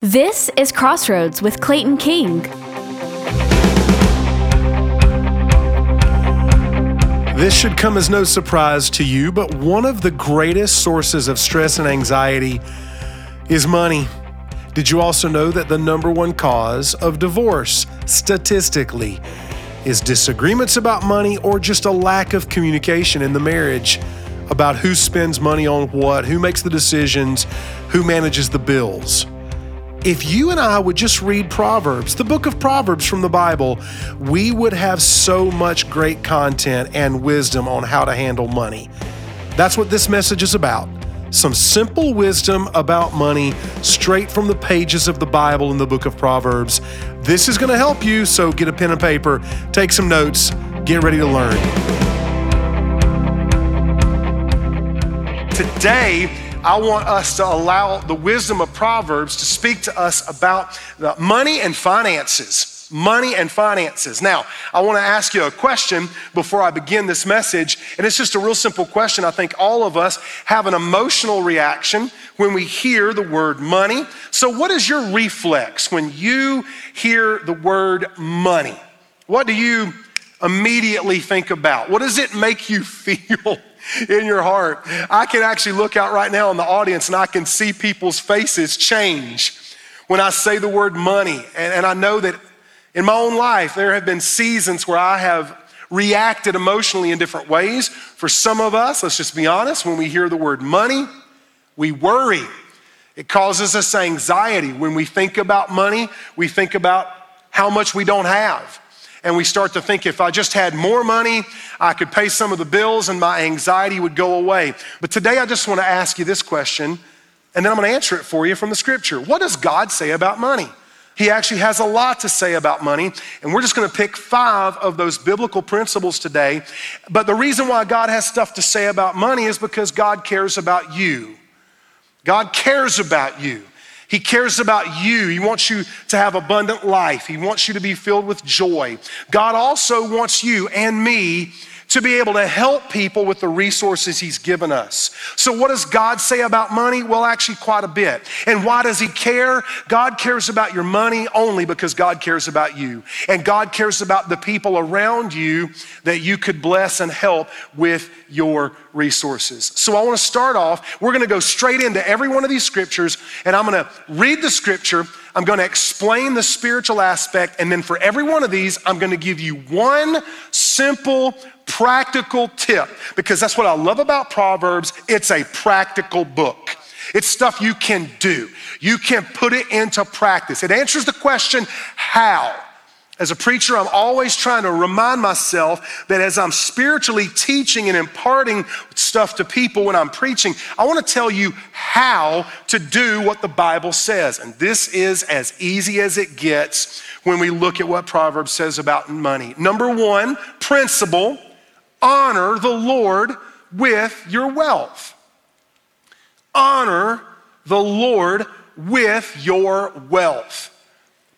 This is Crossroads with Clayton King. This should come as no surprise to you, but one of the greatest sources of stress and anxiety is money. Did you also know that the number one cause of divorce, statistically, is disagreements about money or just a lack of communication in the marriage about who spends money on what, who makes the decisions, who manages the bills? If you and I would just read Proverbs, the book of Proverbs from the Bible, we would have so much great content and wisdom on how to handle money. That's what this message is about. Some simple wisdom about money straight from the pages of the Bible in the book of Proverbs. This is going to help you, so get a pen and paper, take some notes, get ready to learn. Today, I want us to allow the wisdom of Proverbs to speak to us about money and finances. Money and finances. Now, I want to ask you a question before I begin this message, and it's just a real simple question. I think all of us have an emotional reaction when we hear the word money. So, what is your reflex when you hear the word money? What do you immediately think about? What does it make you feel? In your heart. I can actually look out right now in the audience and I can see people's faces change when I say the word money. And, and I know that in my own life, there have been seasons where I have reacted emotionally in different ways. For some of us, let's just be honest, when we hear the word money, we worry. It causes us anxiety. When we think about money, we think about how much we don't have and we start to think if I just had more money, I could pay some of the bills and my anxiety would go away. But today I just want to ask you this question, and then I'm going to answer it for you from the scripture. What does God say about money? He actually has a lot to say about money, and we're just going to pick five of those biblical principles today. But the reason why God has stuff to say about money is because God cares about you. God cares about you. He cares about you. He wants you to have abundant life. He wants you to be filled with joy. God also wants you and me to be able to help people with the resources He's given us. So, what does God say about money? Well, actually, quite a bit. And why does He care? God cares about your money only because God cares about you. And God cares about the people around you that you could bless and help with your resources. So, I want to start off. We're going to go straight into every one of these scriptures, and I'm going to read the scripture. I'm going to explain the spiritual aspect, and then for every one of these, I'm going to give you one simple practical tip because that's what I love about Proverbs. It's a practical book. It's stuff you can do. You can put it into practice. It answers the question, how? As a preacher, I'm always trying to remind myself that as I'm spiritually teaching and imparting stuff to people when I'm preaching, I want to tell you how to do what the Bible says. And this is as easy as it gets when we look at what Proverbs says about money. Number one, principle honor the Lord with your wealth. Honor the Lord with your wealth.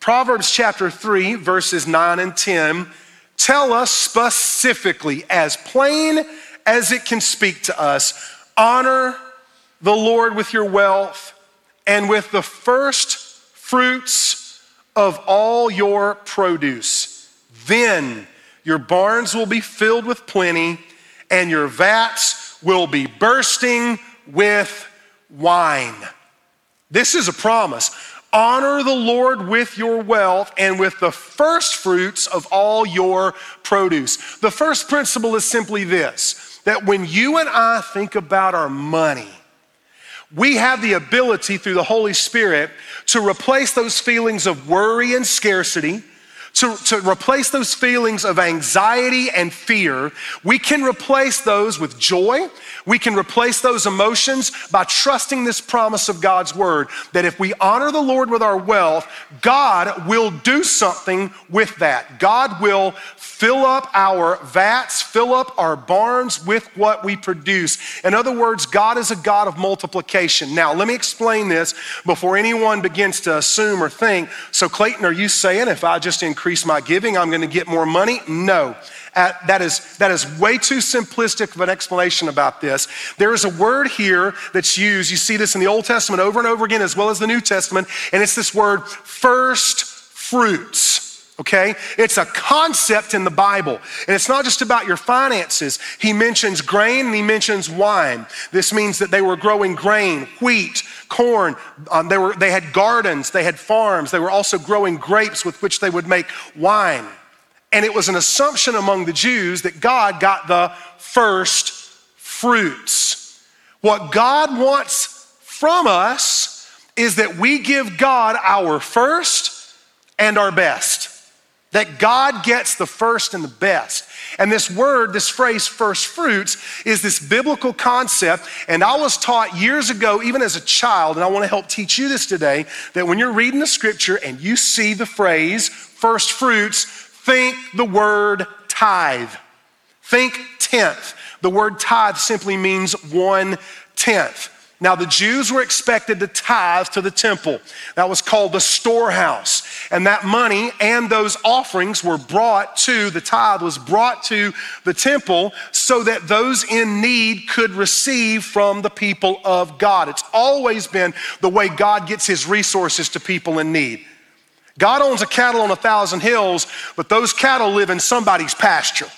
Proverbs chapter 3, verses 9 and 10 tell us specifically, as plain as it can speak to us, honor the Lord with your wealth and with the first fruits of all your produce. Then your barns will be filled with plenty, and your vats will be bursting with wine. This is a promise. Honor the Lord with your wealth and with the first fruits of all your produce. The first principle is simply this that when you and I think about our money, we have the ability through the Holy Spirit to replace those feelings of worry and scarcity to, to replace those feelings of anxiety and fear, we can replace those with joy. We can replace those emotions by trusting this promise of God's word that if we honor the Lord with our wealth, God will do something with that. God will fill up our vats, fill up our barns with what we produce. In other words, God is a God of multiplication. Now, let me explain this before anyone begins to assume or think. So, Clayton, are you saying if I just increase increase my giving, I'm going to get more money. No. At, that, is, that is way too simplistic of an explanation about this. There is a word here that's used. You see this in the Old Testament over and over again, as well as the New Testament, and it's this word first fruits okay? It's a concept in the Bible. And it's not just about your finances. He mentions grain and he mentions wine. This means that they were growing grain, wheat, corn. Um, they, were, they had gardens, they had farms. They were also growing grapes with which they would make wine. And it was an assumption among the Jews that God got the first fruits. What God wants from us is that we give God our first and our best. That God gets the first and the best. And this word, this phrase, first fruits, is this biblical concept. And I was taught years ago, even as a child, and I want to help teach you this today, that when you're reading the scripture and you see the phrase first fruits, think the word tithe. Think tenth. The word tithe simply means one tenth. Now, the Jews were expected to tithe to the temple. That was called the storehouse. And that money and those offerings were brought to, the tithe was brought to the temple so that those in need could receive from the people of God. It's always been the way God gets his resources to people in need. God owns a cattle on a thousand hills, but those cattle live in somebody's pasture.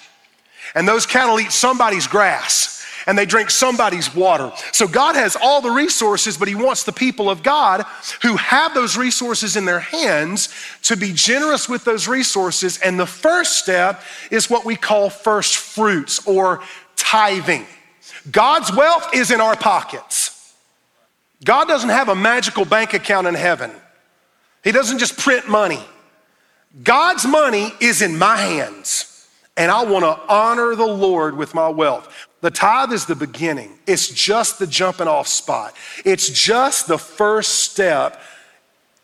And those cattle eat somebody's grass and they drink somebody's water. So God has all the resources, but He wants the people of God who have those resources in their hands to be generous with those resources. And the first step is what we call first fruits or tithing. God's wealth is in our pockets. God doesn't have a magical bank account in heaven, He doesn't just print money. God's money is in my hands, and I want to honor the Lord with my wealth. The tithe is the beginning, it's just the jumping off spot, it's just the first step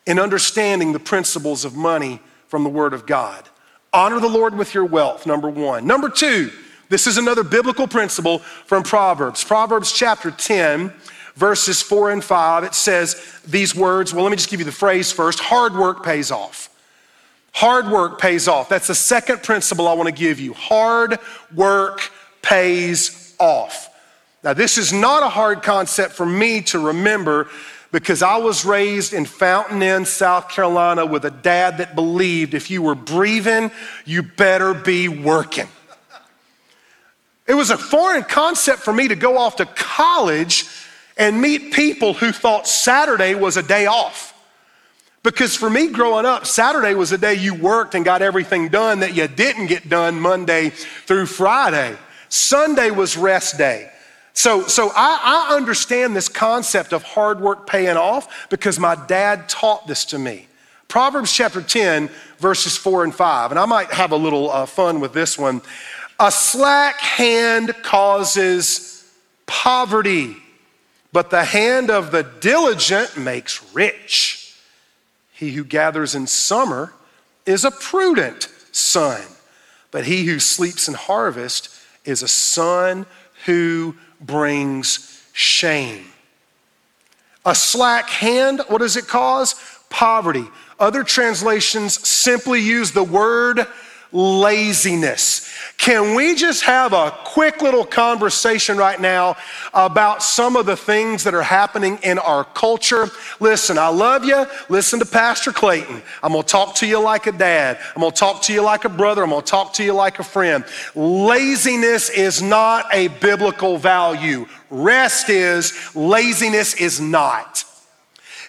in understanding the principles of money from the Word of God. Honor the Lord with your wealth, number one. Number two, this is another biblical principle from Proverbs. Proverbs chapter 10, verses 4 and 5, it says these words. Well, let me just give you the phrase first hard work pays off. Hard work pays off. That's the second principle I want to give you. Hard work pays off. Now, this is not a hard concept for me to remember because I was raised in Fountain Inn, South Carolina, with a dad that believed if you were breathing, you better be working. It was a foreign concept for me to go off to college and meet people who thought Saturday was a day off. Because for me growing up, Saturday was a day you worked and got everything done that you didn't get done Monday through Friday. Sunday was rest day. So, so I, I understand this concept of hard work paying off because my dad taught this to me. Proverbs chapter 10, verses 4 and 5. And I might have a little uh, fun with this one. A slack hand causes poverty, but the hand of the diligent makes rich. He who gathers in summer is a prudent son, but he who sleeps in harvest is a son who brings shame. A slack hand, what does it cause? Poverty. Other translations simply use the word laziness. Can we just have a quick little conversation right now about some of the things that are happening in our culture? Listen, I love you. Listen to Pastor Clayton. I'm going to talk to you like a dad. I'm going to talk to you like a brother. I'm going to talk to you like a friend. Laziness is not a biblical value. Rest is, laziness is not.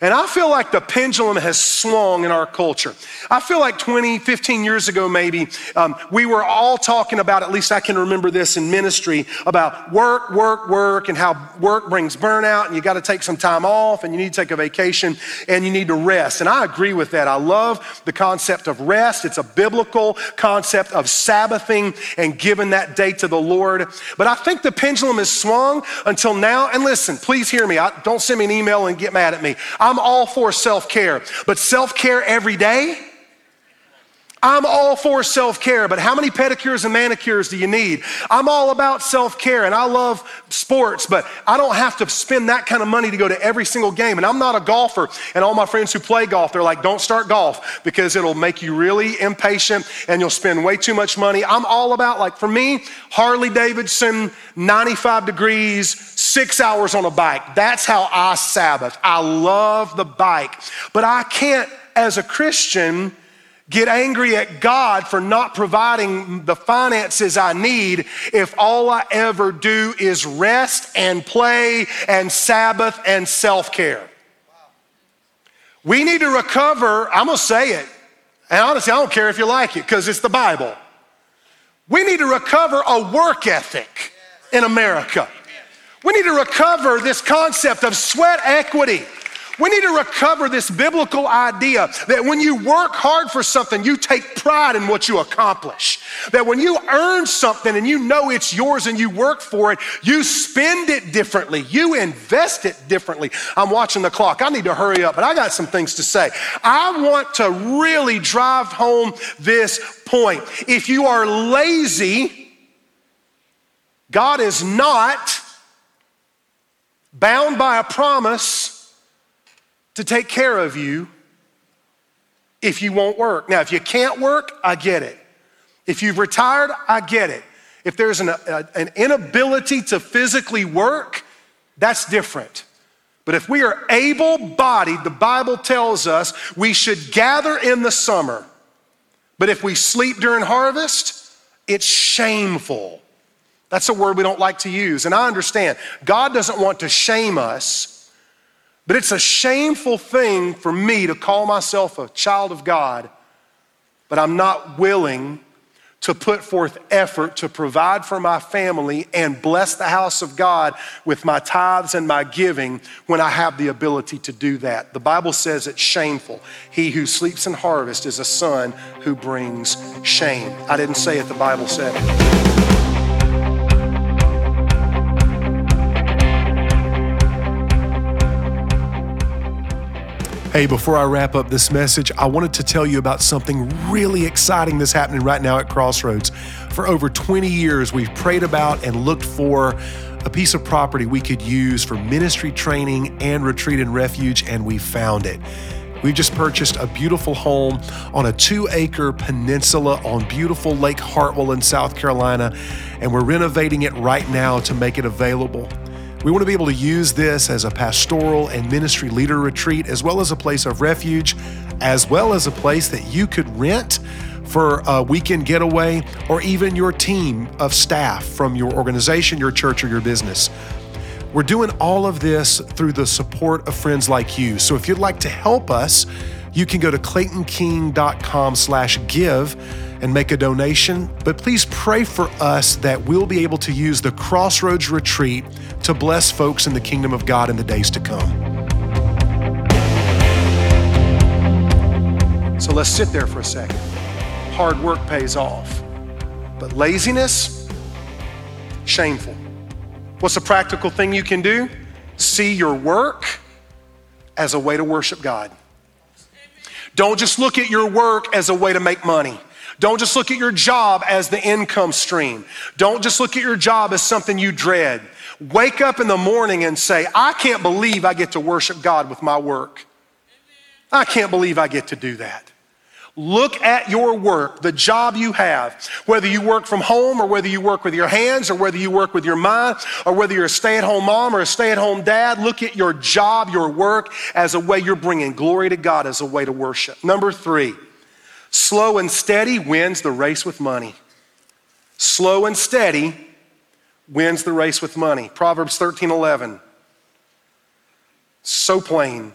And I feel like the pendulum has swung in our culture. I feel like 20, 15 years ago, maybe, um, we were all talking about, at least I can remember this in ministry, about work, work, work, and how work brings burnout, and you got to take some time off, and you need to take a vacation, and you need to rest. And I agree with that. I love the concept of rest. It's a biblical concept of Sabbathing and giving that day to the Lord. But I think the pendulum has swung until now. And listen, please hear me. I, don't send me an email and get mad at me. I I'm all for self care, but self care every day? I'm all for self care, but how many pedicures and manicures do you need? I'm all about self care and I love sports, but I don't have to spend that kind of money to go to every single game. And I'm not a golfer, and all my friends who play golf, they're like, don't start golf because it'll make you really impatient and you'll spend way too much money. I'm all about, like, for me, Harley Davidson, 95 degrees, six hours on a bike. That's how I Sabbath. I love the bike, but I can't, as a Christian, get angry at God for not providing the finances I need if all I ever do is rest and play and Sabbath and self care. We need to recover, I'm gonna say it, and honestly, I don't care if you like it because it's the Bible. We need to recover a work ethic in America. We need to recover this concept of sweat equity. We need to recover this biblical idea that when you work hard for something, you take pride in what you accomplish. That when you earn something and you know it's yours and you work for it, you spend it differently. You invest it differently. I'm watching the clock. I need to hurry up, but I got some things to say. I want to really drive home this point. If you are lazy, God is not bound by a promise to take care of you if you won't work. Now, if you can't work, I get it. If you've retired, I get it. If there's an, a, an inability to physically work, that's different. But if we are able bodied, the Bible tells us we should gather in the summer. But if we sleep during harvest, it's shameful. That's a word we don't like to use. And I understand God doesn't want to shame us. But it's a shameful thing for me to call myself a child of God, but I'm not willing to put forth effort to provide for my family and bless the house of God with my tithes and my giving when I have the ability to do that. The Bible says it's shameful. He who sleeps in harvest is a son who brings shame. I didn't say it, the Bible said it. Hey, before I wrap up this message, I wanted to tell you about something really exciting that's happening right now at Crossroads. For over 20 years, we've prayed about and looked for a piece of property we could use for ministry training and retreat and refuge, and we found it. We've just purchased a beautiful home on a two acre peninsula on beautiful Lake Hartwell in South Carolina, and we're renovating it right now to make it available. We want to be able to use this as a pastoral and ministry leader retreat, as well as a place of refuge, as well as a place that you could rent for a weekend getaway, or even your team of staff from your organization, your church, or your business. We're doing all of this through the support of friends like you. So if you'd like to help us, you can go to claytonking.com slash give and make a donation. But please pray for us that we'll be able to use the Crossroads Retreat to bless folks in the kingdom of God in the days to come. So let's sit there for a second. Hard work pays off, but laziness, shameful. What's a practical thing you can do? See your work as a way to worship God. Don't just look at your work as a way to make money. Don't just look at your job as the income stream. Don't just look at your job as something you dread. Wake up in the morning and say, I can't believe I get to worship God with my work. I can't believe I get to do that. Look at your work, the job you have, whether you work from home or whether you work with your hands or whether you work with your mind or whether you're a stay at home mom or a stay at home dad. Look at your job, your work as a way you're bringing glory to God, as a way to worship. Number three, Slow and steady wins the race with money. Slow and steady wins the race with money. Proverbs 13 11. So plain.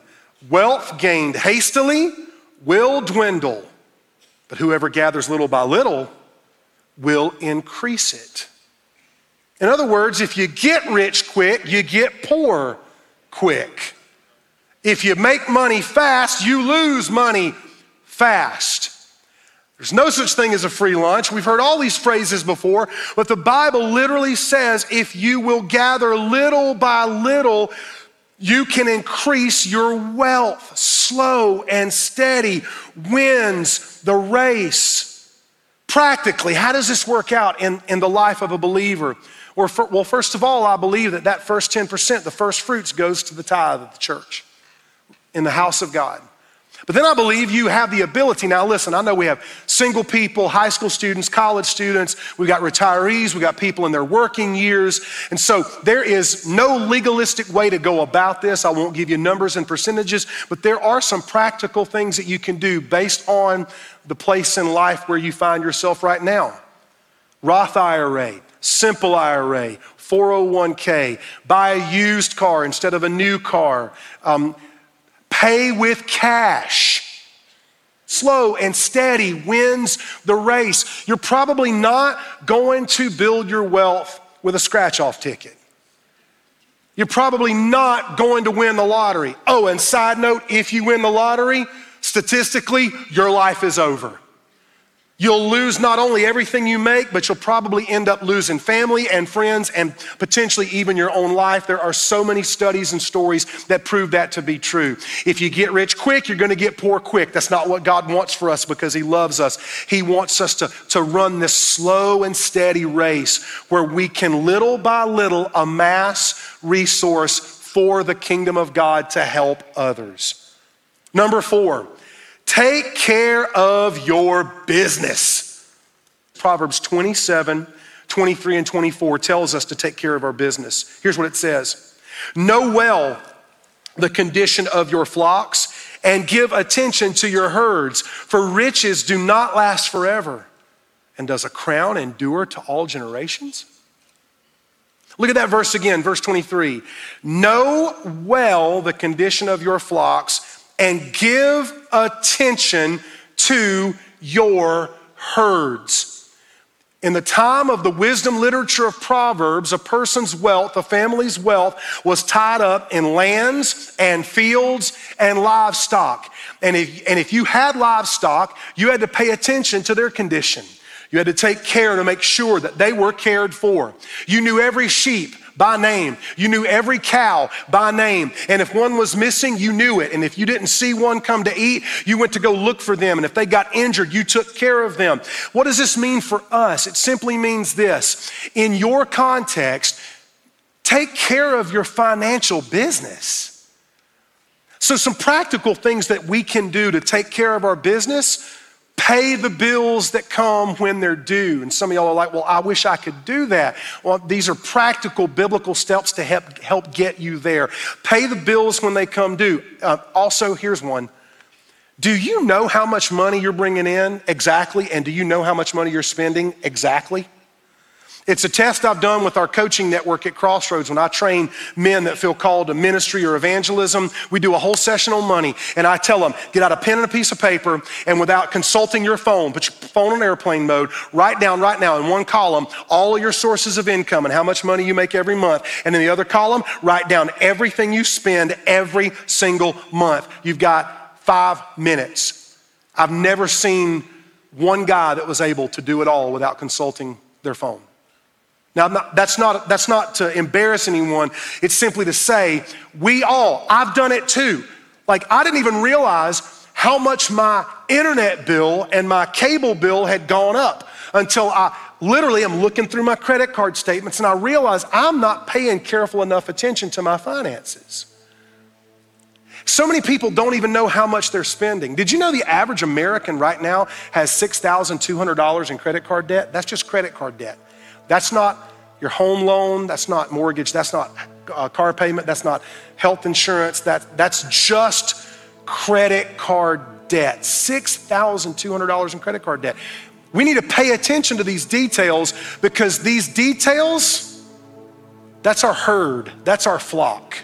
Wealth gained hastily will dwindle, but whoever gathers little by little will increase it. In other words, if you get rich quick, you get poor quick. If you make money fast, you lose money fast. There's no such thing as a free lunch. We've heard all these phrases before, but the Bible literally says if you will gather little by little, You can increase your wealth. Slow and steady wins the race. Practically, how does this work out in, in the life of a believer? For, well, first of all, I believe that that first 10%, the first fruits, goes to the tithe of the church in the house of God. But then I believe you have the ability. Now, listen, I know we have single people, high school students, college students, we've got retirees, we've got people in their working years. And so there is no legalistic way to go about this. I won't give you numbers and percentages, but there are some practical things that you can do based on the place in life where you find yourself right now. Roth IRA, simple IRA, 401k, buy a used car instead of a new car. Um, Pay with cash. Slow and steady wins the race. You're probably not going to build your wealth with a scratch off ticket. You're probably not going to win the lottery. Oh, and side note if you win the lottery, statistically, your life is over. You'll lose not only everything you make, but you'll probably end up losing family and friends and potentially even your own life. There are so many studies and stories that prove that to be true. If you get rich quick, you're going to get poor quick. That's not what God wants for us because He loves us. He wants us to, to run this slow and steady race where we can little by little amass resource for the kingdom of God to help others. Number four, Take care of your business. Proverbs 27, 23, and 24 tells us to take care of our business. Here's what it says Know well the condition of your flocks and give attention to your herds, for riches do not last forever. And does a crown endure to all generations? Look at that verse again, verse 23. Know well the condition of your flocks and give attention to your herds. In the time of the wisdom literature of Proverbs, a person's wealth, a family's wealth, was tied up in lands and fields and livestock. And if, and if you had livestock, you had to pay attention to their condition. You had to take care to make sure that they were cared for. You knew every sheep by name. You knew every cow by name. And if one was missing, you knew it. And if you didn't see one come to eat, you went to go look for them. And if they got injured, you took care of them. What does this mean for us? It simply means this in your context, take care of your financial business. So, some practical things that we can do to take care of our business Pay the bills that come when they're due. And some of y'all are like, well, I wish I could do that. Well, these are practical biblical steps to help, help get you there. Pay the bills when they come due. Uh, also, here's one. Do you know how much money you're bringing in exactly? And do you know how much money you're spending exactly? It's a test I've done with our coaching network at Crossroads when I train men that feel called to ministry or evangelism. We do a whole session on money, and I tell them, get out a pen and a piece of paper, and without consulting your phone, put your phone on airplane mode, write down right now in one column all of your sources of income and how much money you make every month. And in the other column, write down everything you spend every single month. You've got five minutes. I've never seen one guy that was able to do it all without consulting their phone. Now, that's, not, that's not to embarrass anyone. It's simply to say, we all, I've done it too. Like, I didn't even realize how much my internet bill and my cable bill had gone up until I literally am looking through my credit card statements and I realize I'm not paying careful enough attention to my finances. So many people don't even know how much they're spending. Did you know the average American right now has $6,200 in credit card debt? That's just credit card debt. That's not your home loan, that's not mortgage, that's not uh, car payment, that's not health insurance, that, that's just credit card debt. $6,200 in credit card debt. We need to pay attention to these details because these details, that's our herd, that's our flock.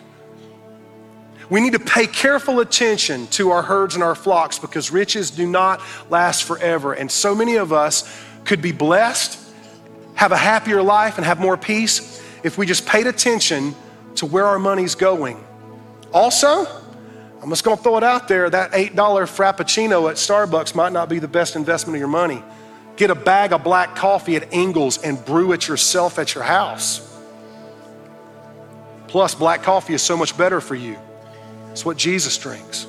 We need to pay careful attention to our herds and our flocks because riches do not last forever. And so many of us could be blessed have a happier life and have more peace if we just paid attention to where our money's going. Also, I'm just gonna throw it out there that $8 Frappuccino at Starbucks might not be the best investment of your money. Get a bag of black coffee at Ingles and brew it yourself at your house. Plus, black coffee is so much better for you. It's what Jesus drinks.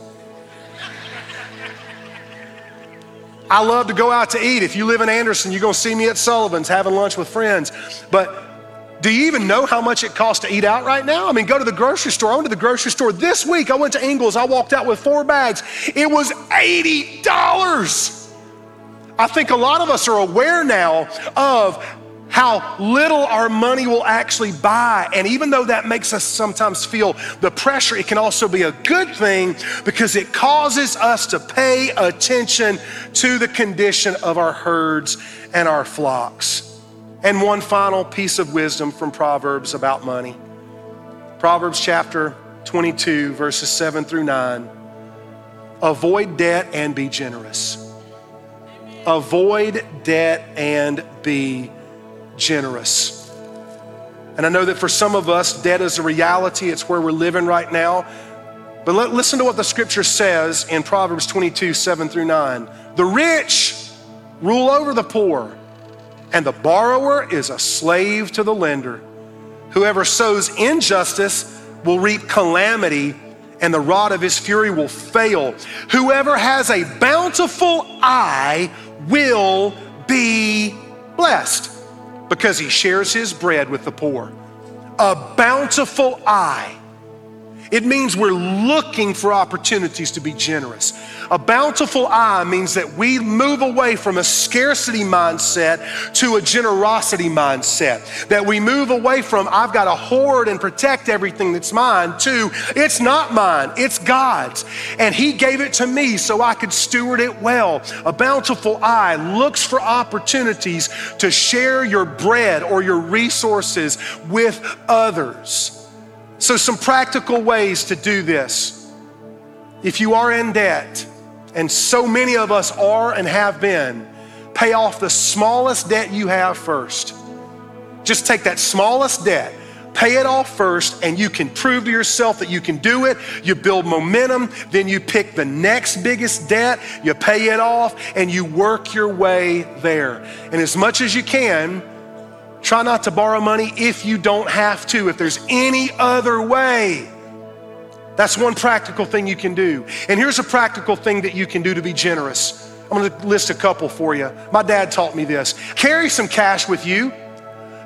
I love to go out to eat. If you live in Anderson, you're going to see me at Sullivan's having lunch with friends. But do you even know how much it costs to eat out right now? I mean, go to the grocery store. I went to the grocery store this week. I went to Ingles. I walked out with four bags. It was $80. I think a lot of us are aware now of how little our money will actually buy. And even though that makes us sometimes feel the pressure, it can also be a good thing because it causes us to pay attention to the condition of our herds and our flocks. And one final piece of wisdom from Proverbs about money Proverbs chapter 22, verses 7 through 9. Avoid debt and be generous. Avoid debt and be generous. And I know that for some of us, debt is a reality, it's where we're living right now. But let, listen to what the scripture says in Proverbs 22 7 through 9. The rich rule over the poor, and the borrower is a slave to the lender. Whoever sows injustice will reap calamity, and the rod of his fury will fail. Whoever has a bountiful eye will be blessed because he shares his bread with the poor. A bountiful eye. It means we're looking for opportunities to be generous. A bountiful eye means that we move away from a scarcity mindset to a generosity mindset. That we move away from, I've got to hoard and protect everything that's mine, to, it's not mine, it's God's. And He gave it to me so I could steward it well. A bountiful eye looks for opportunities to share your bread or your resources with others. So, some practical ways to do this. If you are in debt, and so many of us are and have been, pay off the smallest debt you have first. Just take that smallest debt, pay it off first, and you can prove to yourself that you can do it. You build momentum, then you pick the next biggest debt, you pay it off, and you work your way there. And as much as you can, try not to borrow money if you don't have to, if there's any other way. That's one practical thing you can do. And here's a practical thing that you can do to be generous. I'm gonna list a couple for you. My dad taught me this. Carry some cash with you.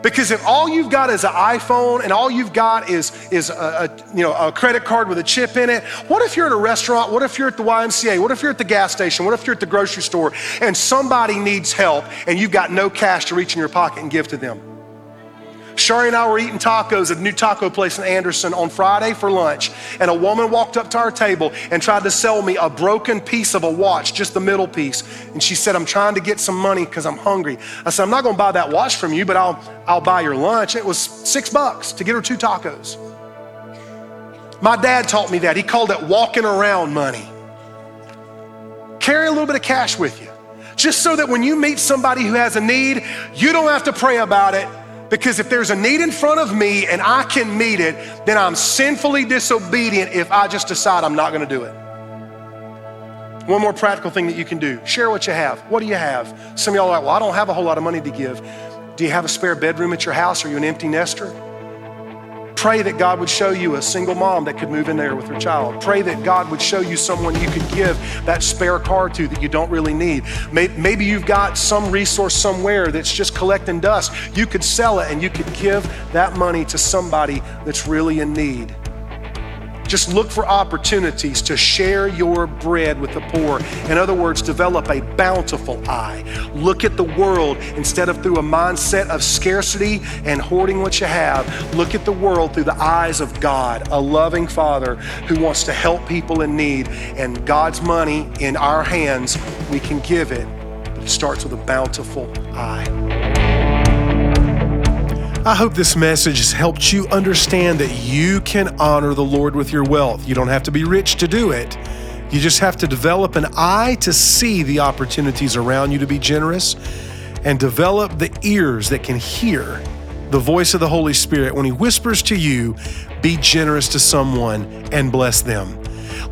Because if all you've got is an iPhone and all you've got is, is a, a, you know, a credit card with a chip in it, what if you're at a restaurant? What if you're at the YMCA? What if you're at the gas station? What if you're at the grocery store and somebody needs help and you've got no cash to reach in your pocket and give to them? Sharie and I were eating tacos at a new taco place in Anderson on Friday for lunch, and a woman walked up to our table and tried to sell me a broken piece of a watch, just the middle piece. And she said, I'm trying to get some money because I'm hungry. I said, I'm not gonna buy that watch from you, but I'll, I'll buy your lunch. It was six bucks to get her two tacos. My dad taught me that. He called it walking around money. Carry a little bit of cash with you, just so that when you meet somebody who has a need, you don't have to pray about it because if there's a need in front of me and I can meet it, then I'm sinfully disobedient if I just decide I'm not gonna do it. One more practical thing that you can do share what you have. What do you have? Some of y'all are like, well, I don't have a whole lot of money to give. Do you have a spare bedroom at your house? Are you an empty nester? Pray that God would show you a single mom that could move in there with her child. Pray that God would show you someone you could give that spare car to that you don't really need. Maybe you've got some resource somewhere that's just collecting dust. You could sell it and you could give that money to somebody that's really in need. Just look for opportunities to share your bread with the poor. In other words, develop a bountiful eye. Look at the world instead of through a mindset of scarcity and hoarding what you have. Look at the world through the eyes of God, a loving Father who wants to help people in need. And God's money in our hands, we can give it. But it starts with a bountiful eye. I hope this message has helped you understand that you can honor the Lord with your wealth. You don't have to be rich to do it. You just have to develop an eye to see the opportunities around you to be generous and develop the ears that can hear the voice of the Holy Spirit when He whispers to you, be generous to someone and bless them.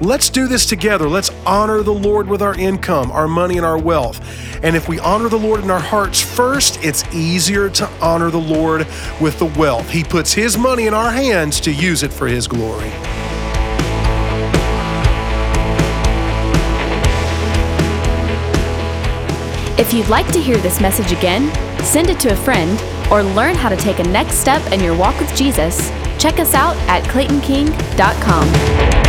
Let's do this together. Let's honor the Lord with our income, our money, and our wealth. And if we honor the Lord in our hearts first, it's easier to honor the Lord with the wealth. He puts His money in our hands to use it for His glory. If you'd like to hear this message again, send it to a friend, or learn how to take a next step in your walk with Jesus, check us out at claytonking.com.